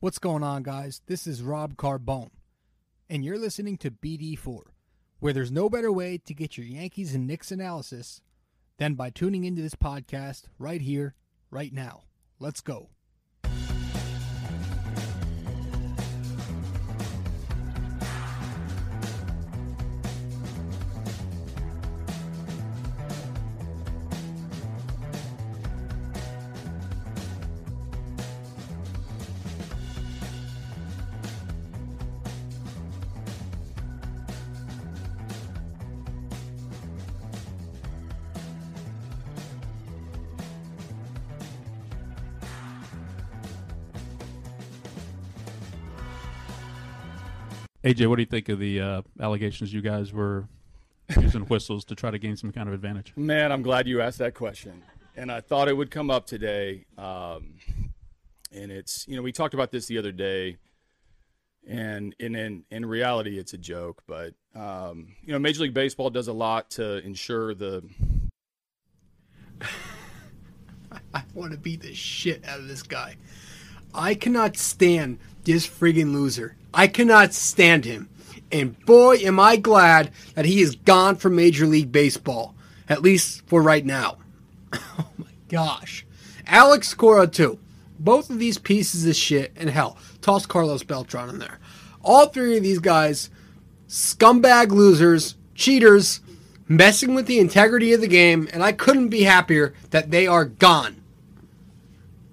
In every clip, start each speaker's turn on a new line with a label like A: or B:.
A: What's going on, guys? This is Rob Carbone, and you're listening to BD4, where there's no better way to get your Yankees and Knicks analysis than by tuning into this podcast right here, right now. Let's go.
B: AJ, what do you think of the uh, allegations you guys were using whistles to try to gain some kind of advantage?
C: Man, I'm glad you asked that question. And I thought it would come up today. Um, and it's, you know, we talked about this the other day. And in, in, in reality, it's a joke. But, um, you know, Major League Baseball does a lot to ensure the.
A: I want to beat the shit out of this guy. I cannot stand this friggin' loser. I cannot stand him. And boy, am I glad that he is gone from Major League Baseball, at least for right now. oh my gosh. Alex Cora, too. Both of these pieces of shit, and hell, toss Carlos Beltran in there. All three of these guys, scumbag losers, cheaters, messing with the integrity of the game, and I couldn't be happier that they are gone.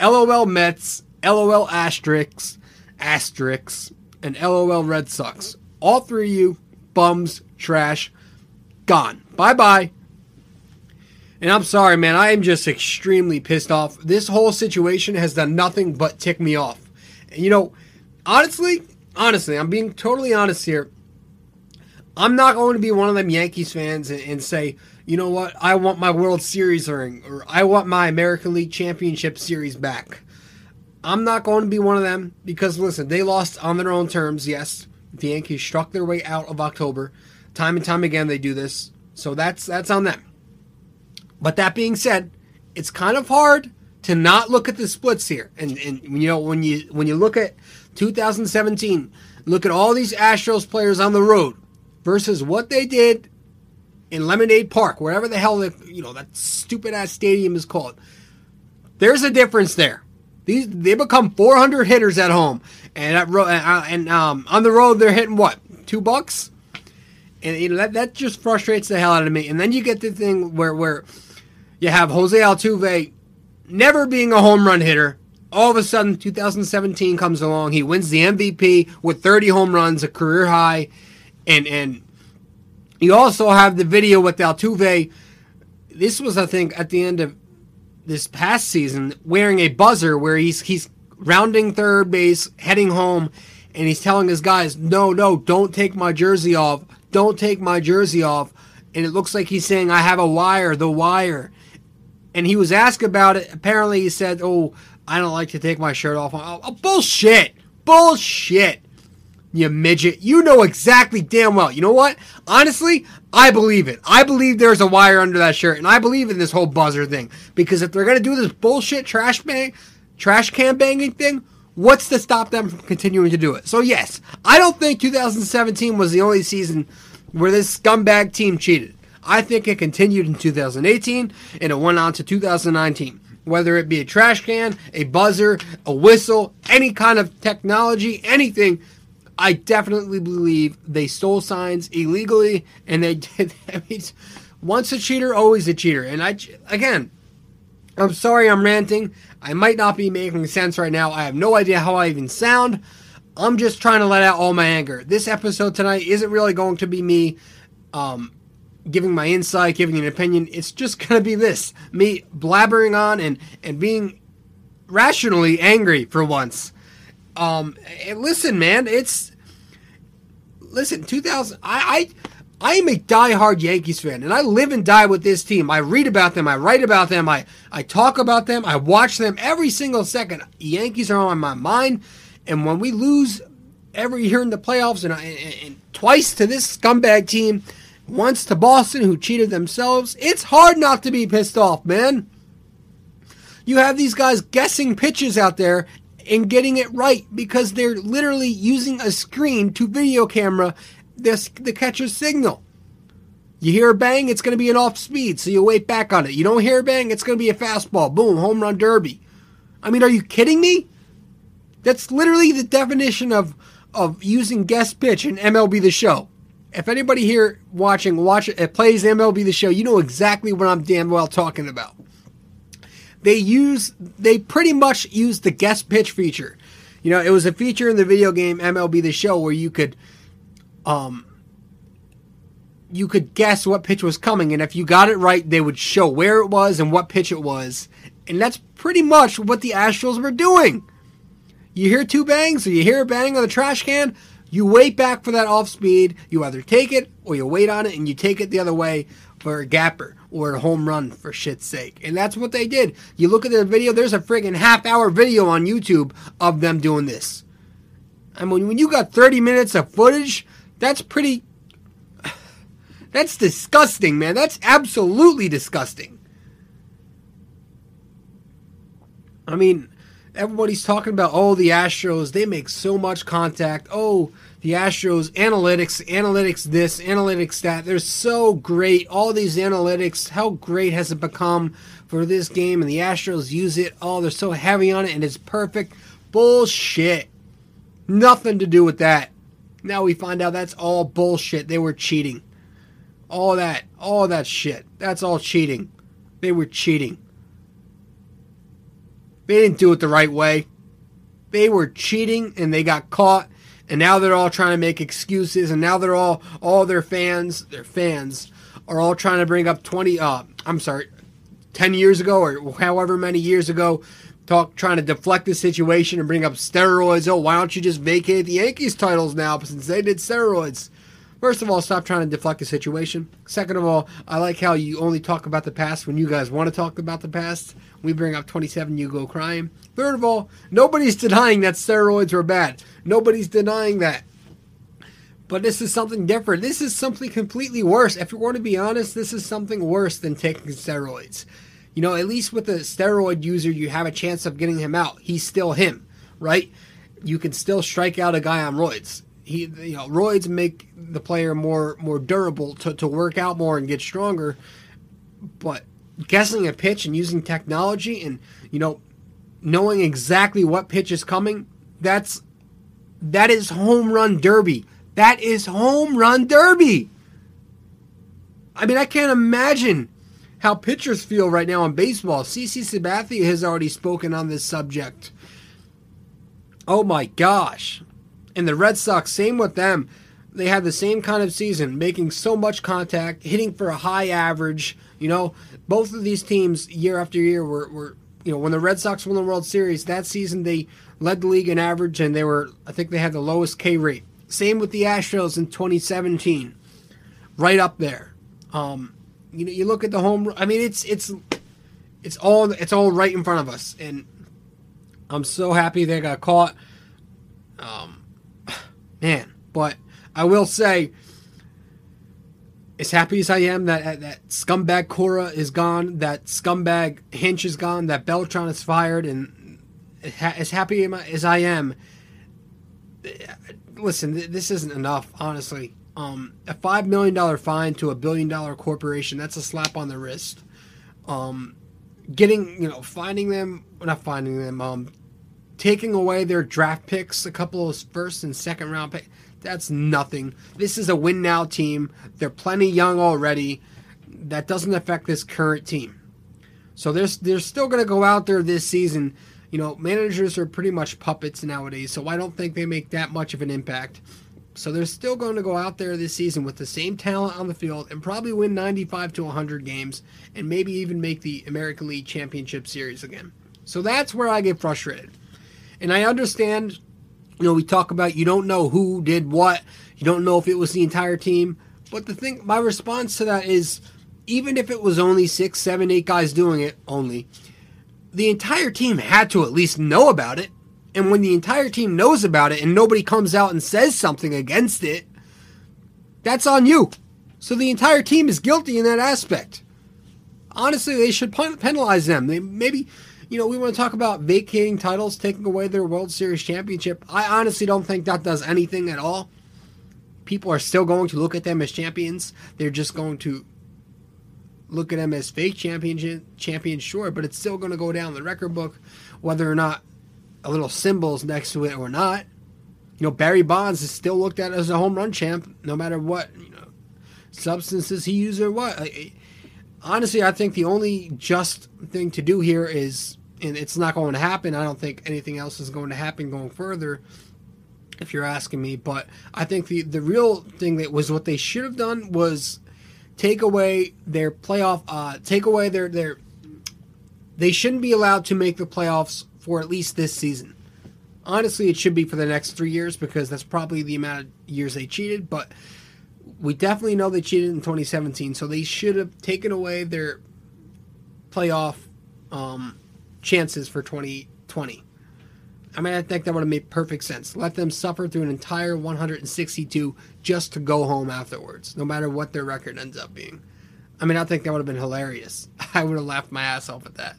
A: LOL Mets, LOL Asterix, Asterix, and LOL Red Sox. All three of you, bums, trash, gone. Bye bye. And I'm sorry, man. I am just extremely pissed off. This whole situation has done nothing but tick me off. And you know, honestly, honestly, I'm being totally honest here. I'm not going to be one of them Yankees fans and, and say, you know what, I want my World Series ring or I want my American League Championship Series back. I'm not going to be one of them because listen, they lost on their own terms. Yes, the Yankees struck their way out of October. Time and time again they do this. So that's that's on them. But that being said, it's kind of hard to not look at the splits here. And and you know when you when you look at 2017, look at all these Astros players on the road versus what they did in Lemonade Park, wherever the hell the, you know that stupid ass stadium is called. There's a difference there. These they become 400 hitters at home, and at ro- uh, and um, on the road they're hitting what two bucks, and you know that that just frustrates the hell out of me. And then you get the thing where where you have Jose Altuve never being a home run hitter. All of a sudden, 2017 comes along. He wins the MVP with 30 home runs, a career high, and and you also have the video with Altuve. This was, I think, at the end of this past season wearing a buzzer where he's he's rounding third base, heading home, and he's telling his guys, "No, no, don't take my jersey off. Don't take my jersey off." And it looks like he's saying, "I have a wire, the wire." And he was asked about it. Apparently, he said, "Oh, I don't like to take my shirt off." Oh, bullshit, bullshit. You midget. You know exactly damn well. You know what? Honestly, I believe it. I believe there's a wire under that shirt, and I believe in this whole buzzer thing. Because if they're gonna do this bullshit trash bang, trash can banging thing, what's to stop them from continuing to do it? So yes, I don't think 2017 was the only season where this scumbag team cheated. I think it continued in 2018 and it went on to 2019. Whether it be a trash can, a buzzer, a whistle, any kind of technology, anything, I definitely believe they stole signs illegally, and they did. I mean, once a cheater, always a cheater. And I, again, I'm sorry I'm ranting. I might not be making sense right now. I have no idea how I even sound. I'm just trying to let out all my anger. This episode tonight isn't really going to be me um, giving my insight, giving an opinion. It's just going to be this me blabbering on and, and being rationally angry for once. Um, listen, man, it's listen. 2000. I, I I am a diehard Yankees fan, and I live and die with this team. I read about them, I write about them, I I talk about them, I watch them every single second. Yankees are on my mind, and when we lose every year in the playoffs, and, and, and twice to this scumbag team, once to Boston, who cheated themselves, it's hard not to be pissed off, man. You have these guys guessing pitches out there and getting it right because they're literally using a screen to video camera this the catcher's signal. You hear a bang, it's going to be an off speed, so you wait back on it. You don't hear a bang, it's going to be a fastball. Boom, home run derby. I mean, are you kidding me? That's literally the definition of of using guess pitch in MLB The Show. If anybody here watching watch it plays MLB The Show, you know exactly what I'm damn well talking about. They use they pretty much use the guess pitch feature. You know, it was a feature in the video game MLB The Show where you could um you could guess what pitch was coming and if you got it right, they would show where it was and what pitch it was. And that's pretty much what the Astros were doing. You hear two bangs or you hear a bang on the trash can, you wait back for that off speed. You either take it or you wait on it and you take it the other way for a gapper or a home run for shit's sake. And that's what they did. You look at the video, there's a friggin' half hour video on YouTube of them doing this. I mean, when you got 30 minutes of footage, that's pretty. That's disgusting, man. That's absolutely disgusting. I mean, everybody's talking about oh the Astros they make so much contact. Oh the Astros analytics analytics this analytics that. They're so great. All these analytics how great has it become for this game? And the Astros use it. Oh they're so heavy on it and it's perfect. Bullshit. Nothing to do with that. Now we find out that's all bullshit. They were cheating. All that all that shit. That's all cheating. They were cheating they didn't do it the right way. They were cheating and they got caught. And now they're all trying to make excuses. And now they're all, all their fans, their fans, are all trying to bring up 20, uh, I'm sorry, 10 years ago or however many years ago, talk trying to deflect the situation and bring up steroids. Oh, why don't you just vacate the Yankees titles now since they did steroids? First of all, stop trying to deflect the situation. Second of all, I like how you only talk about the past when you guys want to talk about the past. We bring up 27, you go crying. Third of all, nobody's denying that steroids were bad. Nobody's denying that. But this is something different. This is something completely worse. If you want to be honest, this is something worse than taking steroids. You know, at least with a steroid user, you have a chance of getting him out. He's still him, right? You can still strike out a guy on roids he you know roids make the player more more durable to, to work out more and get stronger. But guessing a pitch and using technology and you know knowing exactly what pitch is coming that's that is home run derby. That is home run derby. I mean i can't imagine how pitchers feel right now in baseball. CC Sabathia has already spoken on this subject. Oh my gosh and the Red Sox, same with them. They had the same kind of season, making so much contact, hitting for a high average. You know, both of these teams year after year were, were you know, when the Red Sox won the World Series that season, they led the league in average, and they were, I think, they had the lowest K rate. Same with the Astros in 2017, right up there. Um, you know, you look at the home. I mean, it's it's it's all it's all right in front of us, and I'm so happy they got caught. Um, man. But I will say, as happy as I am that that scumbag Cora is gone, that scumbag Hinch is gone, that Beltran is fired, and as happy as I am, listen, this isn't enough, honestly. Um, a five million dollar fine to a billion dollar corporation, that's a slap on the wrist. Um, getting, you know, finding them, not finding them, um, taking away their draft picks, a couple of first and second round picks, that's nothing. This is a win now team. They're plenty young already. That doesn't affect this current team. So they're, they're still going to go out there this season. You know, managers are pretty much puppets nowadays, so I don't think they make that much of an impact. So they're still going to go out there this season with the same talent on the field and probably win 95 to 100 games and maybe even make the American League Championship Series again. So that's where I get frustrated. And I understand, you know, we talk about you don't know who did what, you don't know if it was the entire team. But the thing, my response to that is even if it was only six, seven, eight guys doing it only, the entire team had to at least know about it. And when the entire team knows about it and nobody comes out and says something against it, that's on you. So the entire team is guilty in that aspect. Honestly, they should penalize them. They maybe you know, we want to talk about vacating titles, taking away their World Series championship. I honestly don't think that does anything at all. People are still going to look at them as champions. They're just going to look at them as fake champion champions, sure, but it's still going to go down the record book, whether or not a little symbols next to it or not. You know, Barry Bonds is still looked at as a home run champ, no matter what you know substances he used or what. honestly, I think the only just thing to do here is, and it's not going to happen. I don't think anything else is going to happen going further. If you're asking me, but I think the the real thing that was what they should have done was take away their playoff, uh, take away their their. They shouldn't be allowed to make the playoffs for at least this season. Honestly, it should be for the next three years because that's probably the amount of years they cheated. But we definitely know they cheated in 2017, so they should have taken away their playoff um, chances for 2020. I mean, I think that would have made perfect sense. Let them suffer through an entire 162 just to go home afterwards, no matter what their record ends up being. I mean, I think that would have been hilarious. I would have laughed my ass off at that.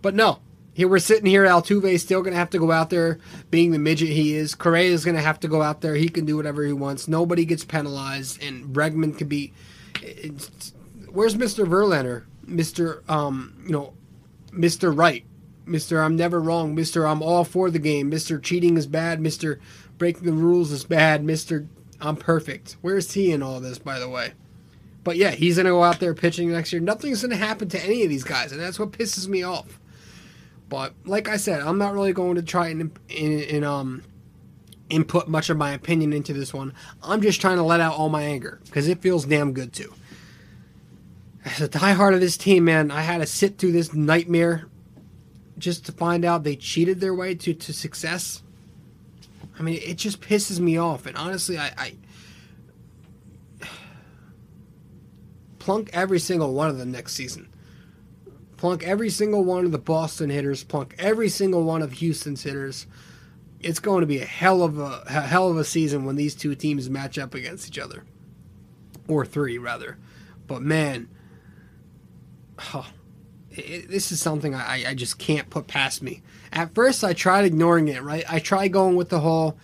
A: But no, here we're sitting here. Altuve is still going to have to go out there, being the midget he is. Correa is going to have to go out there. He can do whatever he wants. Nobody gets penalized, and Bregman can be. Where's Mr. Verlander? Mr. Um, you know, Mr. Right, Mr. I'm never wrong, Mr. I'm all for the game, Mr. Cheating is bad, Mr. Breaking the rules is bad, Mr. I'm perfect. Where's he in all this, by the way? But yeah, he's going to go out there pitching next year. Nothing's going to happen to any of these guys, and that's what pisses me off. But like I said, I'm not really going to try and, and, and um input much of my opinion into this one. I'm just trying to let out all my anger because it feels damn good too. As a diehard of this team, man, I had to sit through this nightmare just to find out they cheated their way to, to success. I mean, it just pisses me off. And honestly, I, I plunk every single one of them next season plunk every single one of the Boston hitters, plunk every single one of Houston's hitters. It's going to be a hell of a, a hell of a season when these two teams match up against each other, or three rather. But man, oh, it, this is something I, I just can't put past me. At first, I tried ignoring it. Right, I tried going with the whole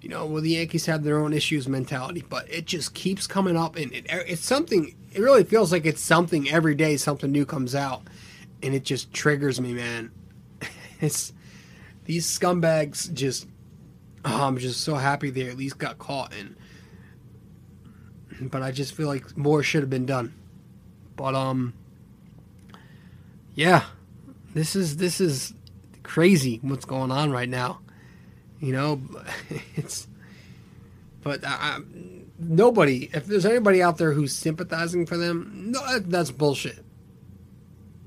A: you know, well, the Yankees have their own issues mentality, but it just keeps coming up, and it, it's something. It really feels like it's something every day. Something new comes out, and it just triggers me, man. It's these scumbags just. Oh, I'm just so happy they at least got caught, and but I just feel like more should have been done. But um, yeah, this is this is crazy what's going on right now. You know, it's but I, nobody. If there's anybody out there who's sympathizing for them, no, that's bullshit.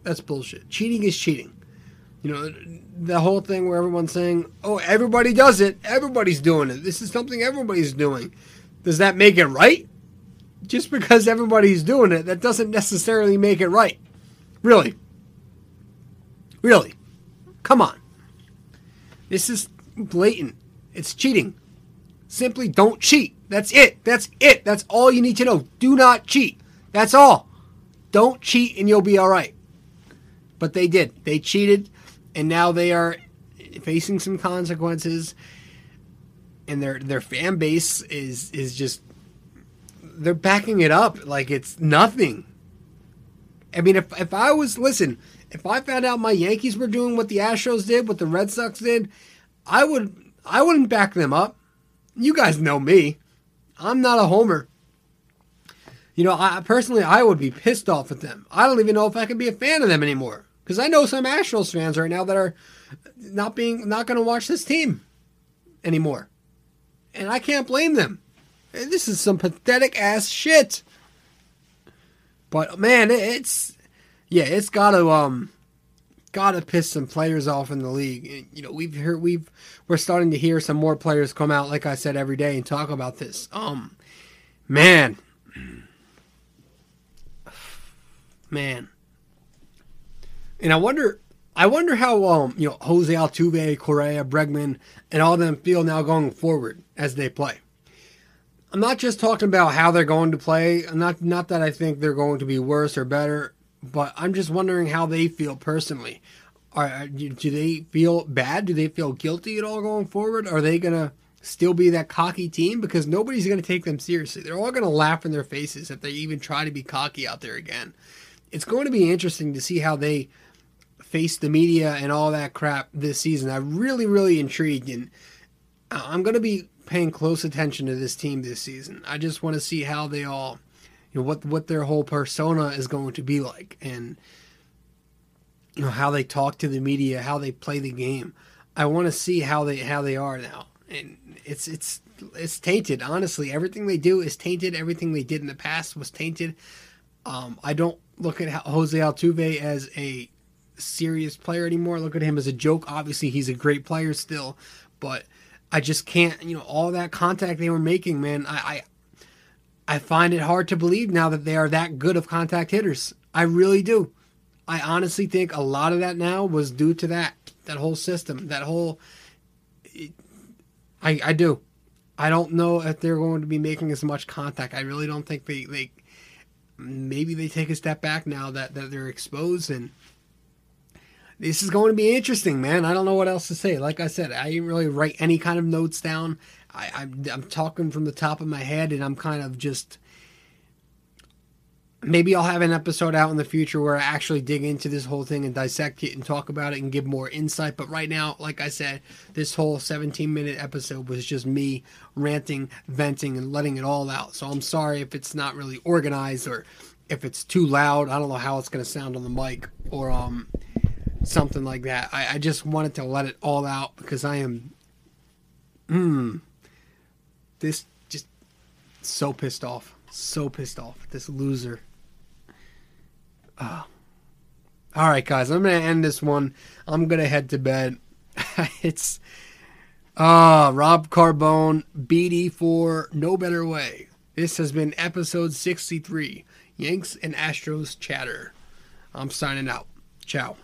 A: That's bullshit. Cheating is cheating. You know, the whole thing where everyone's saying, oh, everybody does it. Everybody's doing it. This is something everybody's doing. Does that make it right? Just because everybody's doing it, that doesn't necessarily make it right. Really. Really. Come on. This is blatant. It's cheating. Simply don't cheat. That's it. That's it. That's all you need to know. Do not cheat. That's all. Don't cheat and you'll be all right but they did. They cheated, and now they are facing some consequences. And their their fan base is is just they're backing it up like it's nothing. I mean, if if I was listen, if I found out my Yankees were doing what the Astros did, what the Red Sox did, I would I wouldn't back them up. You guys know me. I'm not a homer. You know, I personally I would be pissed off at them. I don't even know if I could be a fan of them anymore. Because I know some Astros fans right now that are not being not going to watch this team anymore, and I can't blame them. This is some pathetic ass shit. But man, it's yeah, it's got to um got to piss some players off in the league. You know, we've heard we've we're starting to hear some more players come out, like I said, every day and talk about this. Um, man, man, and I wonder, I wonder how um you know Jose Altuve, Correa, Bregman, and all them feel now going forward as they play. I'm not just talking about how they're going to play. Not not that I think they're going to be worse or better, but I'm just wondering how they feel personally. Are do they feel bad? Do they feel guilty at all going forward? Are they gonna still be that cocky team? Because nobody's gonna take them seriously. They're all gonna laugh in their faces if they even try to be cocky out there again. It's going to be interesting to see how they face the media and all that crap this season. I'm really, really intrigued, and I'm going to be paying close attention to this team this season. I just want to see how they all, you know, what what their whole persona is going to be like, and you know how they talk to the media, how they play the game. I want to see how they how they are now, and it's it's it's tainted. Honestly, everything they do is tainted. Everything they did in the past was tainted. Um, I don't look at Jose Altuve as a serious player anymore. Look at him as a joke. Obviously, he's a great player still, but I just can't. You know, all that contact they were making, man. I, I, I find it hard to believe now that they are that good of contact hitters. I really do. I honestly think a lot of that now was due to that that whole system, that whole. I I do. I don't know if they're going to be making as much contact. I really don't think they they. Maybe they take a step back now that, that they're exposed and this is going to be interesting, man. I don't know what else to say. Like I said, I didn't really write any kind of notes down. I, I'm, I'm talking from the top of my head, and I'm kind of just maybe I'll have an episode out in the future where I actually dig into this whole thing and dissect it and talk about it and give more insight. But right now, like I said, this whole 17 minute episode was just me ranting, venting, and letting it all out. So I'm sorry if it's not really organized or if it's too loud. I don't know how it's going to sound on the mic or um something like that. I, I just wanted to let it all out because I am, hmm, this just so pissed off, so pissed off. This loser. Oh. All right, guys, I'm gonna end this one. I'm gonna head to bed. it's ah uh, Rob Carbone, BD4, no better way. This has been episode 63, Yanks and Astros chatter. I'm signing out. Ciao.